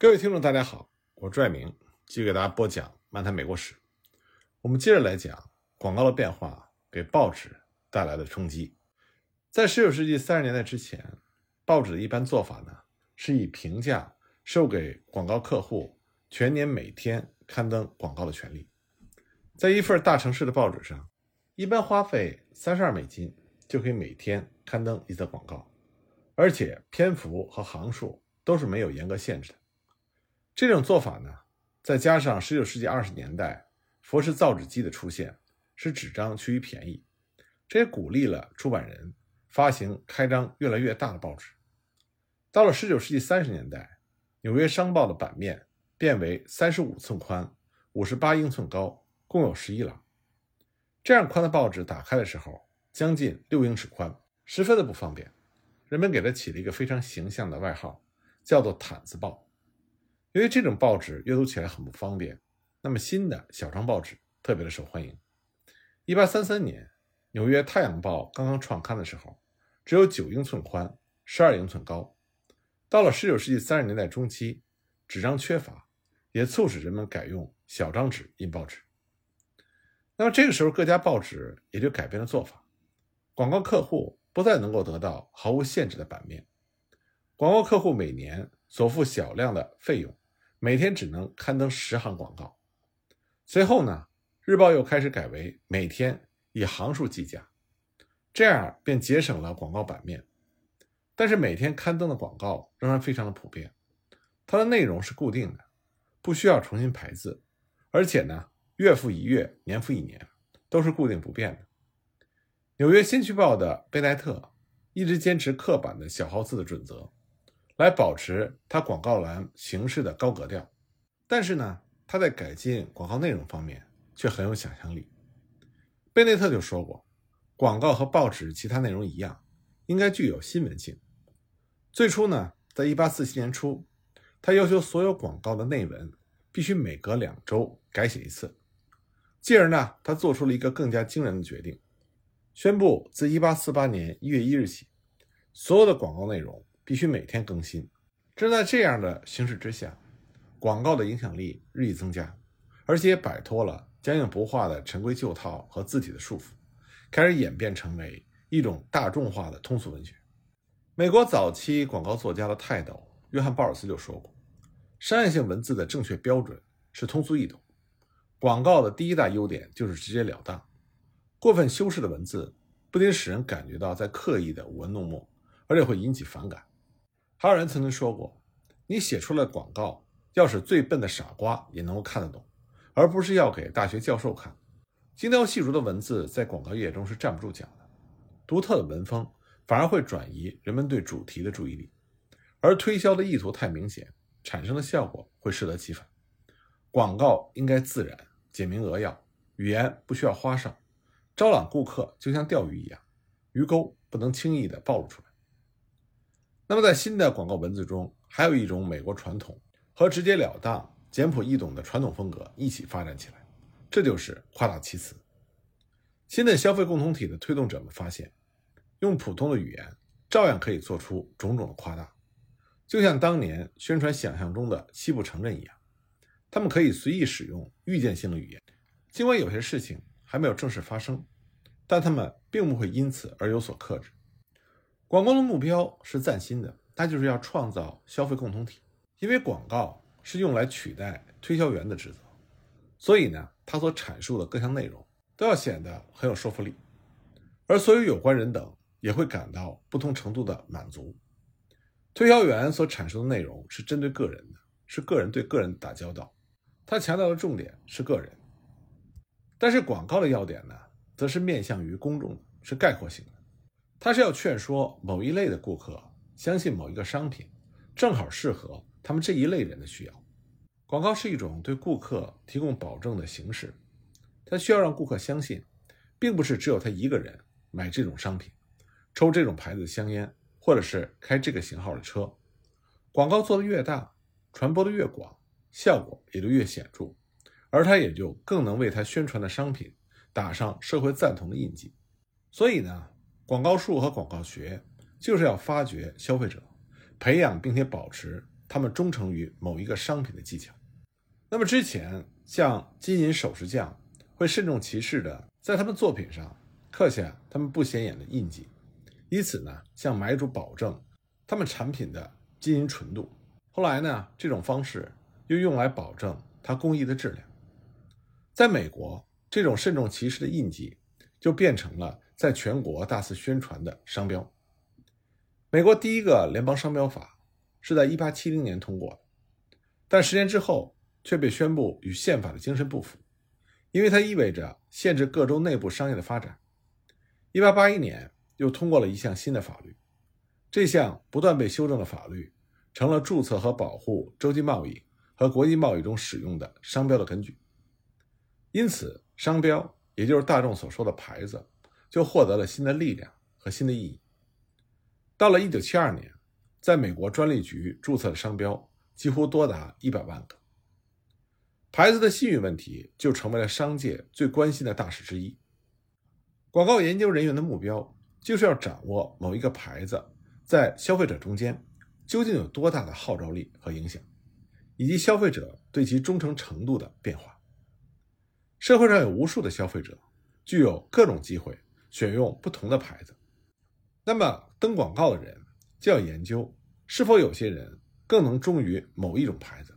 各位听众，大家好，我拽明继续给大家播讲《漫谈美国史》。我们接着来讲广告的变化给报纸带来的冲击。在19世纪30年代之前，报纸的一般做法呢，是以平价授给广告客户全年每天刊登广告的权利。在一份大城市的报纸上，一般花费32美金就可以每天刊登一则广告，而且篇幅和行数都是没有严格限制的。这种做法呢，再加上19世纪20年代佛氏造纸机的出现，使纸张趋于便宜，这也鼓励了出版人发行开张越来越大的报纸。到了19世纪30年代，《纽约商报》的版面变为35寸宽、58英寸高，共有11栏。这样宽的报纸打开的时候，将近6英尺宽，十分的不方便。人们给它起了一个非常形象的外号，叫做“毯子报”。由于这种报纸阅读起来很不方便，那么新的小张报纸特别的受欢迎。一八三三年，《纽约太阳报》刚刚创刊的时候，只有九英寸宽，十二英寸高。到了十九世纪三十年代中期，纸张缺乏，也促使人们改用小张纸印报纸。那么这个时候，各家报纸也就改变了做法，广告客户不再能够得到毫无限制的版面，广告客户每年所付小量的费用。每天只能刊登十行广告。随后呢，日报又开始改为每天以行数计价，这样便节省了广告版面。但是每天刊登的广告仍然非常的普遍，它的内容是固定的，不需要重新排字，而且呢，月复一月，年复一年，都是固定不变的。纽约新区报的贝奈特一直坚持刻板的小号字的准则。来保持它广告栏形式的高格调，但是呢，他在改进广告内容方面却很有想象力。贝内特就说过，广告和报纸其他内容一样，应该具有新闻性。最初呢，在1847年初，他要求所有广告的内文必须每隔两周改写一次。继而呢，他做出了一个更加惊人的决定，宣布自1848年1月1日起，所有的广告内容。必须每天更新。正在这样的形势之下，广告的影响力日益增加，而且也摆脱了僵硬不化的陈规旧套和字体的束缚，开始演变成为一种大众化的通俗文学。美国早期广告作家的泰斗约翰·鲍尔斯就说过：“商业性文字的正确标准是通俗易懂。广告的第一大优点就是直截了当。过分修饰的文字不仅使人感觉到在刻意的舞文弄墨，而且会引起反感。”还有人曾经说过：“你写出来广告，要使最笨的傻瓜也能够看得懂，而不是要给大学教授看。”精雕细琢的文字在广告业中是站不住脚的，独特的文风反而会转移人们对主题的注意力，而推销的意图太明显，产生的效果会适得其反。广告应该自然、简明扼要，语言不需要花哨，招揽顾客就像钓鱼一样，鱼钩不能轻易地暴露出来。那么，在新的广告文字中，还有一种美国传统和直截了当、简朴易懂的传统风格一起发展起来，这就是夸大其词。新的消费共同体的推动者们发现，用普通的语言照样可以做出种种的夸大，就像当年宣传想象中的西部城镇一样，他们可以随意使用预见性的语言，尽管有些事情还没有正式发生，但他们并不会因此而有所克制。广告的目标是崭新的，它就是要创造消费共同体。因为广告是用来取代推销员的职责，所以呢，它所阐述的各项内容都要显得很有说服力，而所有有关人等也会感到不同程度的满足。推销员所阐述的内容是针对个人的，是个人对个人打交道，他强调的重点是个人。但是广告的要点呢，则是面向于公众的，是概括性的。他是要劝说某一类的顾客相信某一个商品，正好适合他们这一类人的需要。广告是一种对顾客提供保证的形式，它需要让顾客相信，并不是只有他一个人买这种商品、抽这种牌子的香烟，或者是开这个型号的车。广告做得越大，传播的越广，效果也就越显著，而他也就更能为他宣传的商品打上社会赞同的印记。所以呢？广告术和广告学就是要发掘消费者，培养并且保持他们忠诚于某一个商品的技巧。那么之前，像金银首饰匠会慎重其事的在他们作品上刻下他们不显眼的印记，以此呢向买主保证他们产品的金银纯度。后来呢，这种方式又用来保证它工艺的质量。在美国，这种慎重其事的印记就变成了在全国大肆宣传的商标。美国第一个联邦商标法是在1870年通过的，但十年之后。却被宣布与宪法的精神不符，因为它意味着限制各州内部商业的发展。1881年又通过了一项新的法律，这项不断被修正的法律成了注册和保护洲际贸易和国际贸易中使用的商标的根据。因此，商标也就是大众所说的牌子，就获得了新的力量和新的意义。到了1972年，在美国专利局注册的商标几乎多达100万个。牌子的信誉问题就成为了商界最关心的大事之一。广告研究人员的目标就是要掌握某一个牌子在消费者中间究竟有多大的号召力和影响，以及消费者对其忠诚程度的变化。社会上有无数的消费者，具有各种机会选用不同的牌子。那么登广告的人就要研究是否有些人更能忠于某一种牌子。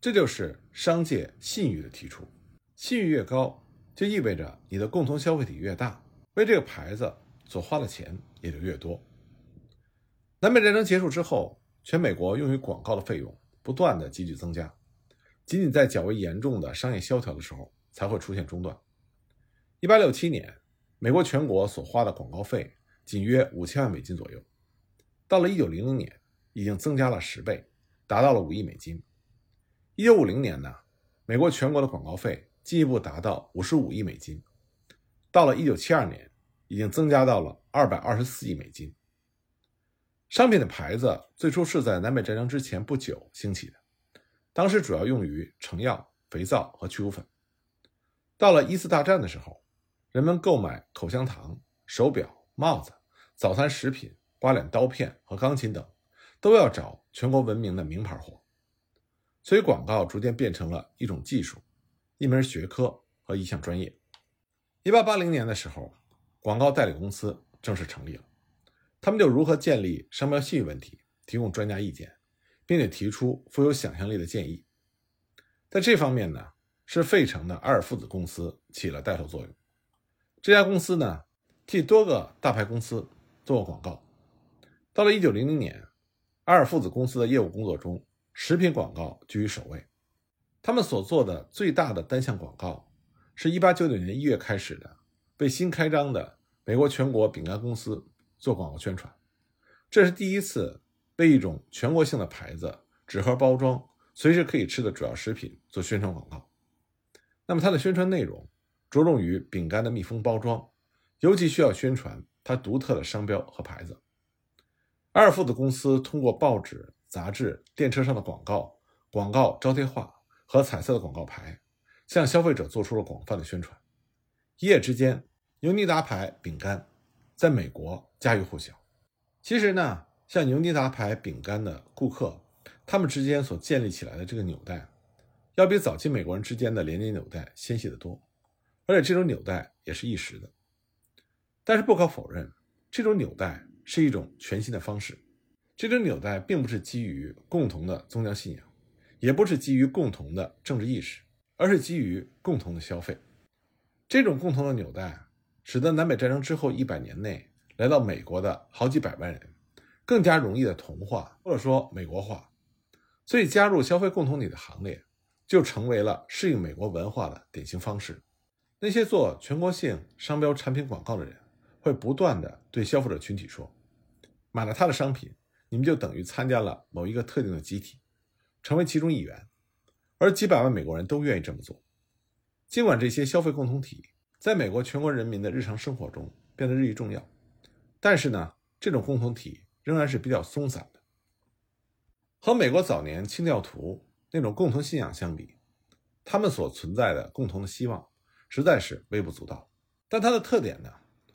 这就是商界信誉的提出，信誉越高，就意味着你的共同消费体越大，为这个牌子所花的钱也就越多。南北战争结束之后，全美国用于广告的费用不断的急剧增加，仅仅在较为严重的商业萧条的时候才会出现中断。一八六七年，美国全国所花的广告费仅约五千万美金左右，到了一九零零年，已经增加了十倍，达到了五亿美金。一九五零年呢，美国全国的广告费进一步达到五十五亿美金，到了一九七二年，已经增加到了二百二十四亿美金。商品的牌子最初是在南北战争之前不久兴起的，当时主要用于成药、肥皂和去污粉。到了一次大战的时候，人们购买口香糖、手表、帽子、早餐食品、刮脸刀片和钢琴等，都要找全国闻名的名牌货。所以，广告逐渐变成了一种技术、一门学科和一项专业。一八八零年的时候，广告代理公司正式成立了。他们就如何建立商标信誉问题提供专家意见，并且提出富有想象力的建议。在这方面呢，是费城的阿尔父子公司起了带头作用。这家公司呢，替多个大牌公司做过广告。到了一九零零年，阿尔父子公司的业务工作中。食品广告居于首位，他们所做的最大的单项广告，是一八九九年一月开始的，为新开张的美国全国饼干公司做广告宣传。这是第一次为一种全国性的牌子纸盒包装、随时可以吃的主要食品做宣传广告。那么它的宣传内容着重于饼干的密封包装，尤其需要宣传它独特的商标和牌子。阿尔父子公司通过报纸。杂志、电车上的广告、广告招贴画和彩色的广告牌，向消费者做出了广泛的宣传。一夜之间，牛尼达牌饼干在美国家喻户晓。其实呢，像牛尼达牌饼干的顾客，他们之间所建立起来的这个纽带，要比早期美国人之间的连接纽带纤细得多。而且这种纽带也是一时的。但是不可否认，这种纽带是一种全新的方式。这种纽带并不是基于共同的宗教信仰，也不是基于共同的政治意识，而是基于共同的消费。这种共同的纽带，使得南北战争之后一百年内来到美国的好几百万人，更加容易的同化或者说美国化。所以加入消费共同体的行列，就成为了适应美国文化的典型方式。那些做全国性商标产品广告的人，会不断的对消费者群体说：“买了他的商品。”你们就等于参加了某一个特定的集体，成为其中一员，而几百万美国人都愿意这么做。尽管这些消费共同体在美国全国人民的日常生活中变得日益重要，但是呢，这种共同体仍然是比较松散的。和美国早年清教徒那种共同信仰相比，他们所存在的共同的希望实在是微不足道。但它的特点呢，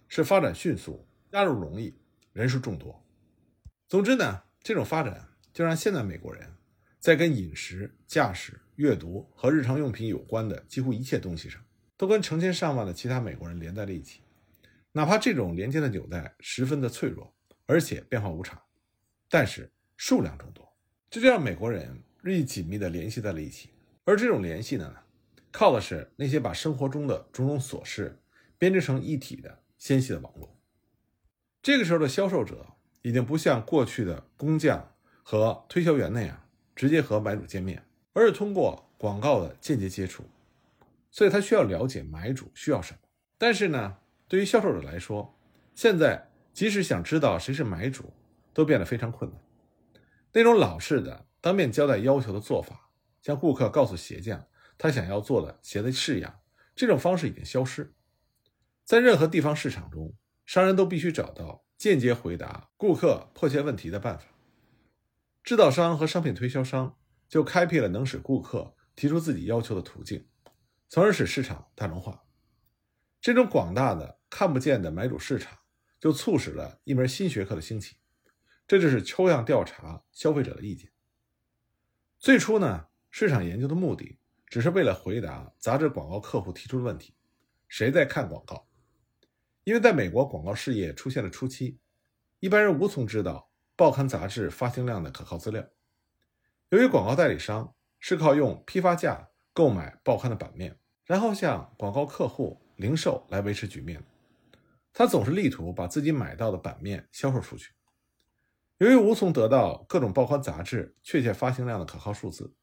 是发展迅速，加入容易，人数众多。总之呢，这种发展就让现在美国人在跟饮食、驾驶、阅读和日常用品有关的几乎一切东西上，都跟成千上万的其他美国人连在了一起。哪怕这种连接的纽带十分的脆弱，而且变化无常，但是数量众多，这就这样美国人日益紧密地联系在了一起。而这种联系呢，靠的是那些把生活中的种种琐事编织成一体的纤细的网络。这个时候的销售者已经不像过去的工匠和推销员那样直接和买主见面，而是通过广告的间接接触，所以他需要了解买主需要什么。但是呢，对于销售者来说，现在即使想知道谁是买主，都变得非常困难。那种老式的当面交代要求的做法，向顾客告诉鞋匠他想要做的鞋的式样，这种方式已经消失。在任何地方市场中，商人都必须找到间接回答顾客迫切问题的办法。制造商和商品推销商就开辟了能使顾客提出自己要求的途径，从而使市场大众化。这种广大的看不见的买主市场，就促使了一门新学科的兴起，这就是抽样调查消费者的意见。最初呢，市场研究的目的只是为了回答杂志广告客户提出的问题：谁在看广告？因为在美国广告事业出现的初期，一般人无从知道报刊杂志发行量的可靠资料。由于广告代理商是靠用批发价购买报刊的版面，然后向广告客户零售来维持局面，他总是力图把自己买到的版面销售出去。由于无从得到各种报刊杂志确切发行量的可靠数字，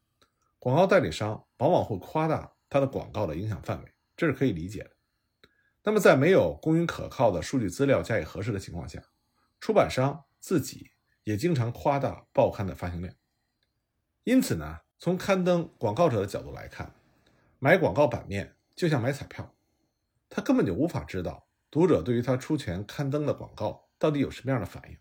广告代理商往往会夸大他的广告的影响范围，这是可以理解的。那么，在没有公允可靠的数据资料加以核实的情况下，出版商自己也经常夸大报刊的发行量。因此呢，从刊登广告者的角度来看，买广告版面就像买彩票，他根本就无法知道读者对于他出钱刊登的广告到底有什么样的反应，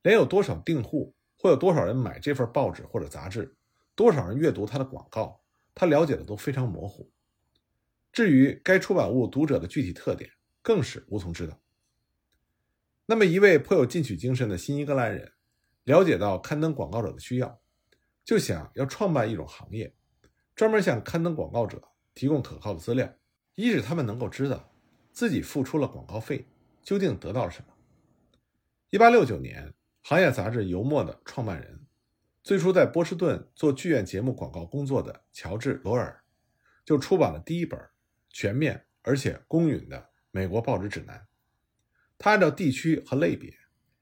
连有多少订户或有多少人买这份报纸或者杂志，多少人阅读他的广告，他了解的都非常模糊。至于该出版物读者的具体特点，更是无从知道。那么，一位颇有进取精神的新英格兰人，了解到刊登广告者的需要，就想要创办一种行业，专门向刊登广告者提供可靠的资料，以使他们能够知道自己付出了广告费究竟得到了什么。一八六九年，行业杂志《油墨》的创办人，最初在波士顿做剧院节目广告工作的乔治·罗尔，就出版了第一本。全面而且公允的美国报纸指南，他按照地区和类别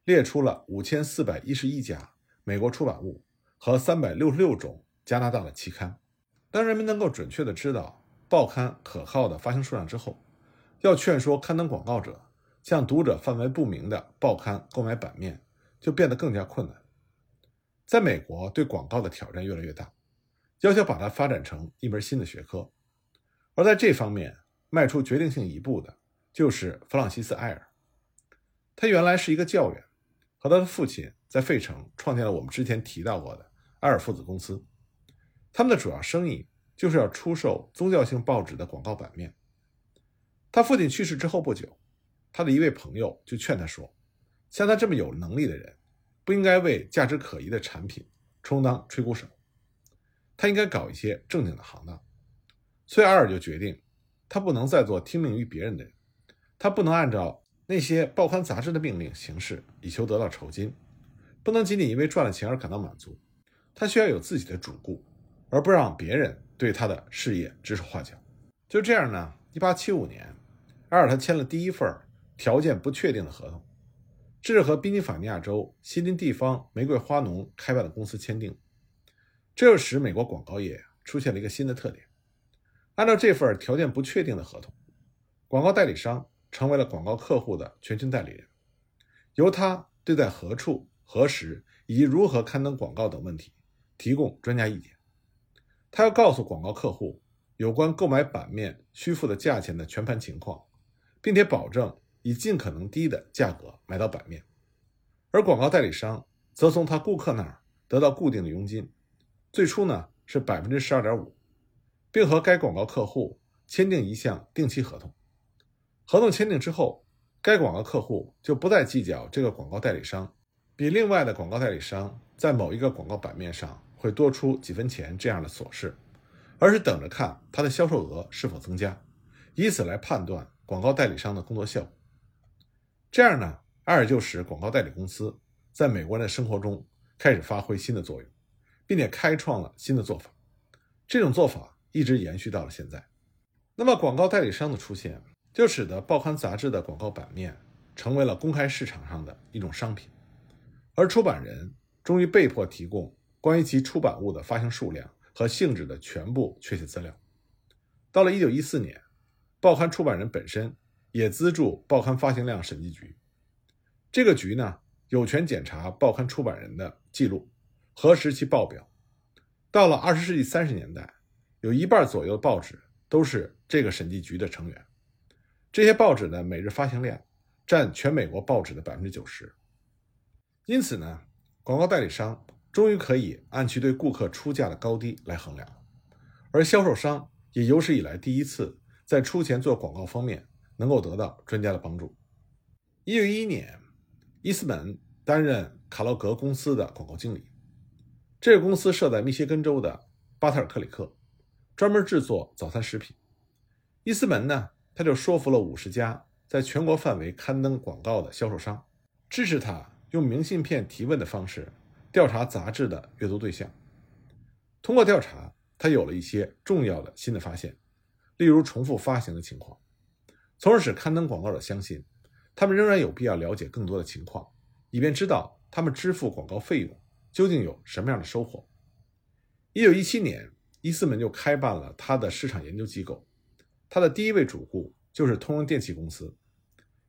列出了五千四百一十一家美国出版物和三百六十六种加拿大的期刊。当人们能够准确地知道报刊可靠的发行数量之后，要劝说刊登广告者向读者范围不明的报刊购买版面，就变得更加困难。在美国，对广告的挑战越来越大，要求把它发展成一门新的学科。而在这方面迈出决定性一步的，就是弗朗西斯·埃尔。他原来是一个教员，和他的父亲在费城创建了我们之前提到过的埃尔父子公司。他们的主要生意就是要出售宗教性报纸的广告版面。他父亲去世之后不久，他的一位朋友就劝他说：“像他这么有能力的人，不应该为价值可疑的产品充当吹鼓手，他应该搞一些正经的行当。”所以阿尔就决定，他不能再做听命于别人的人，他不能按照那些报刊杂志的命令行事，以求得到酬金，不能仅仅因为赚了钱而感到满足。他需要有自己的主顾，而不让别人对他的事业指手画脚。就这样呢，一八七五年，阿尔他签了第一份条件不确定的合同，这是和宾夕法尼亚州西林地方玫瑰花农开办的公司签订。这又使美国广告业出现了一个新的特点。按照这份条件不确定的合同，广告代理商成为了广告客户的全权代理人，由他对在何处、何时以及如何刊登广告等问题提供专家意见。他要告诉广告客户有关购买版面需付的价钱的全盘情况，并且保证以尽可能低的价格买到版面，而广告代理商则从他顾客那儿得到固定的佣金，最初呢是百分之十二点五。并和该广告客户签订一项定期合同。合同签订之后，该广告客户就不再计较这个广告代理商比另外的广告代理商在某一个广告版面上会多出几分钱这样的琐事，而是等着看它的销售额是否增加，以此来判断广告代理商的工作效果。这样呢，埃尔就使广告代理公司在美国人的生活中开始发挥新的作用，并且开创了新的做法。这种做法一直延续到了现在。那么，广告代理商的出现，就使得报刊杂志的广告版面成为了公开市场上的一种商品，而出版人终于被迫提供关于其出版物的发行数量和性质的全部确切资料。到了1914年，报刊出版人本身也资助报刊发行量审计局，这个局呢有权检查报刊出版人的记录，核实其报表。到了20世纪30年代，有一半左右的报纸。都是这个审计局的成员。这些报纸的每日发行量占全美国报纸的百分之九十。因此呢，广告代理商终于可以按其对顾客出价的高低来衡量，而销售商也有史以来第一次在出钱做广告方面能够得到专家的帮助。一九一一年，伊斯本担任卡洛格公司的广告经理。这个公司设在密歇根州的巴特尔克里克。专门制作早餐食品，伊斯门呢，他就说服了五十家在全国范围刊登广告的销售商，支持他用明信片提问的方式调查杂志的阅读对象。通过调查，他有了一些重要的新的发现，例如重复发行的情况，从而使刊登广告者相信，他们仍然有必要了解更多的情况，以便知道他们支付广告费用究竟有什么样的收获。一九一七年。伊斯门就开办了他的市场研究机构，他的第一位主顾就是通用电气公司，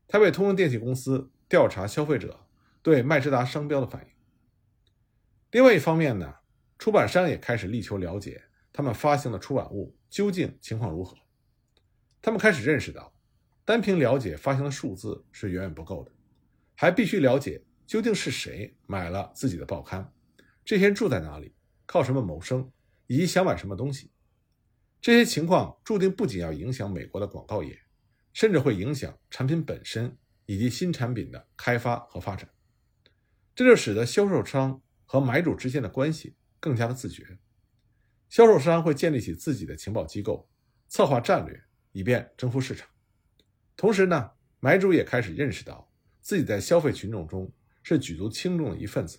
他为通用电气公司调查消费者对麦芝达商标的反应。另外一方面呢，出版商也开始力求了解他们发行的出版物究竟情况如何。他们开始认识到，单凭了解发行的数字是远远不够的，还必须了解究竟是谁买了自己的报刊，这些人住在哪里，靠什么谋生。以及想买什么东西，这些情况注定不仅要影响美国的广告业，甚至会影响产品本身以及新产品的开发和发展。这就使得销售商和买主之间的关系更加的自觉。销售商会建立起自己的情报机构，策划战略，以便征服市场。同时呢，买主也开始认识到自己在消费群众中是举足轻重的一份子，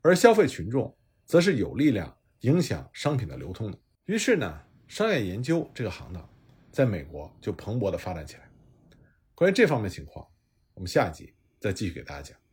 而消费群众则是有力量。影响商品的流通的。于是呢，商业研究这个行当在美国就蓬勃的发展起来。关于这方面情况，我们下一集再继续给大家讲。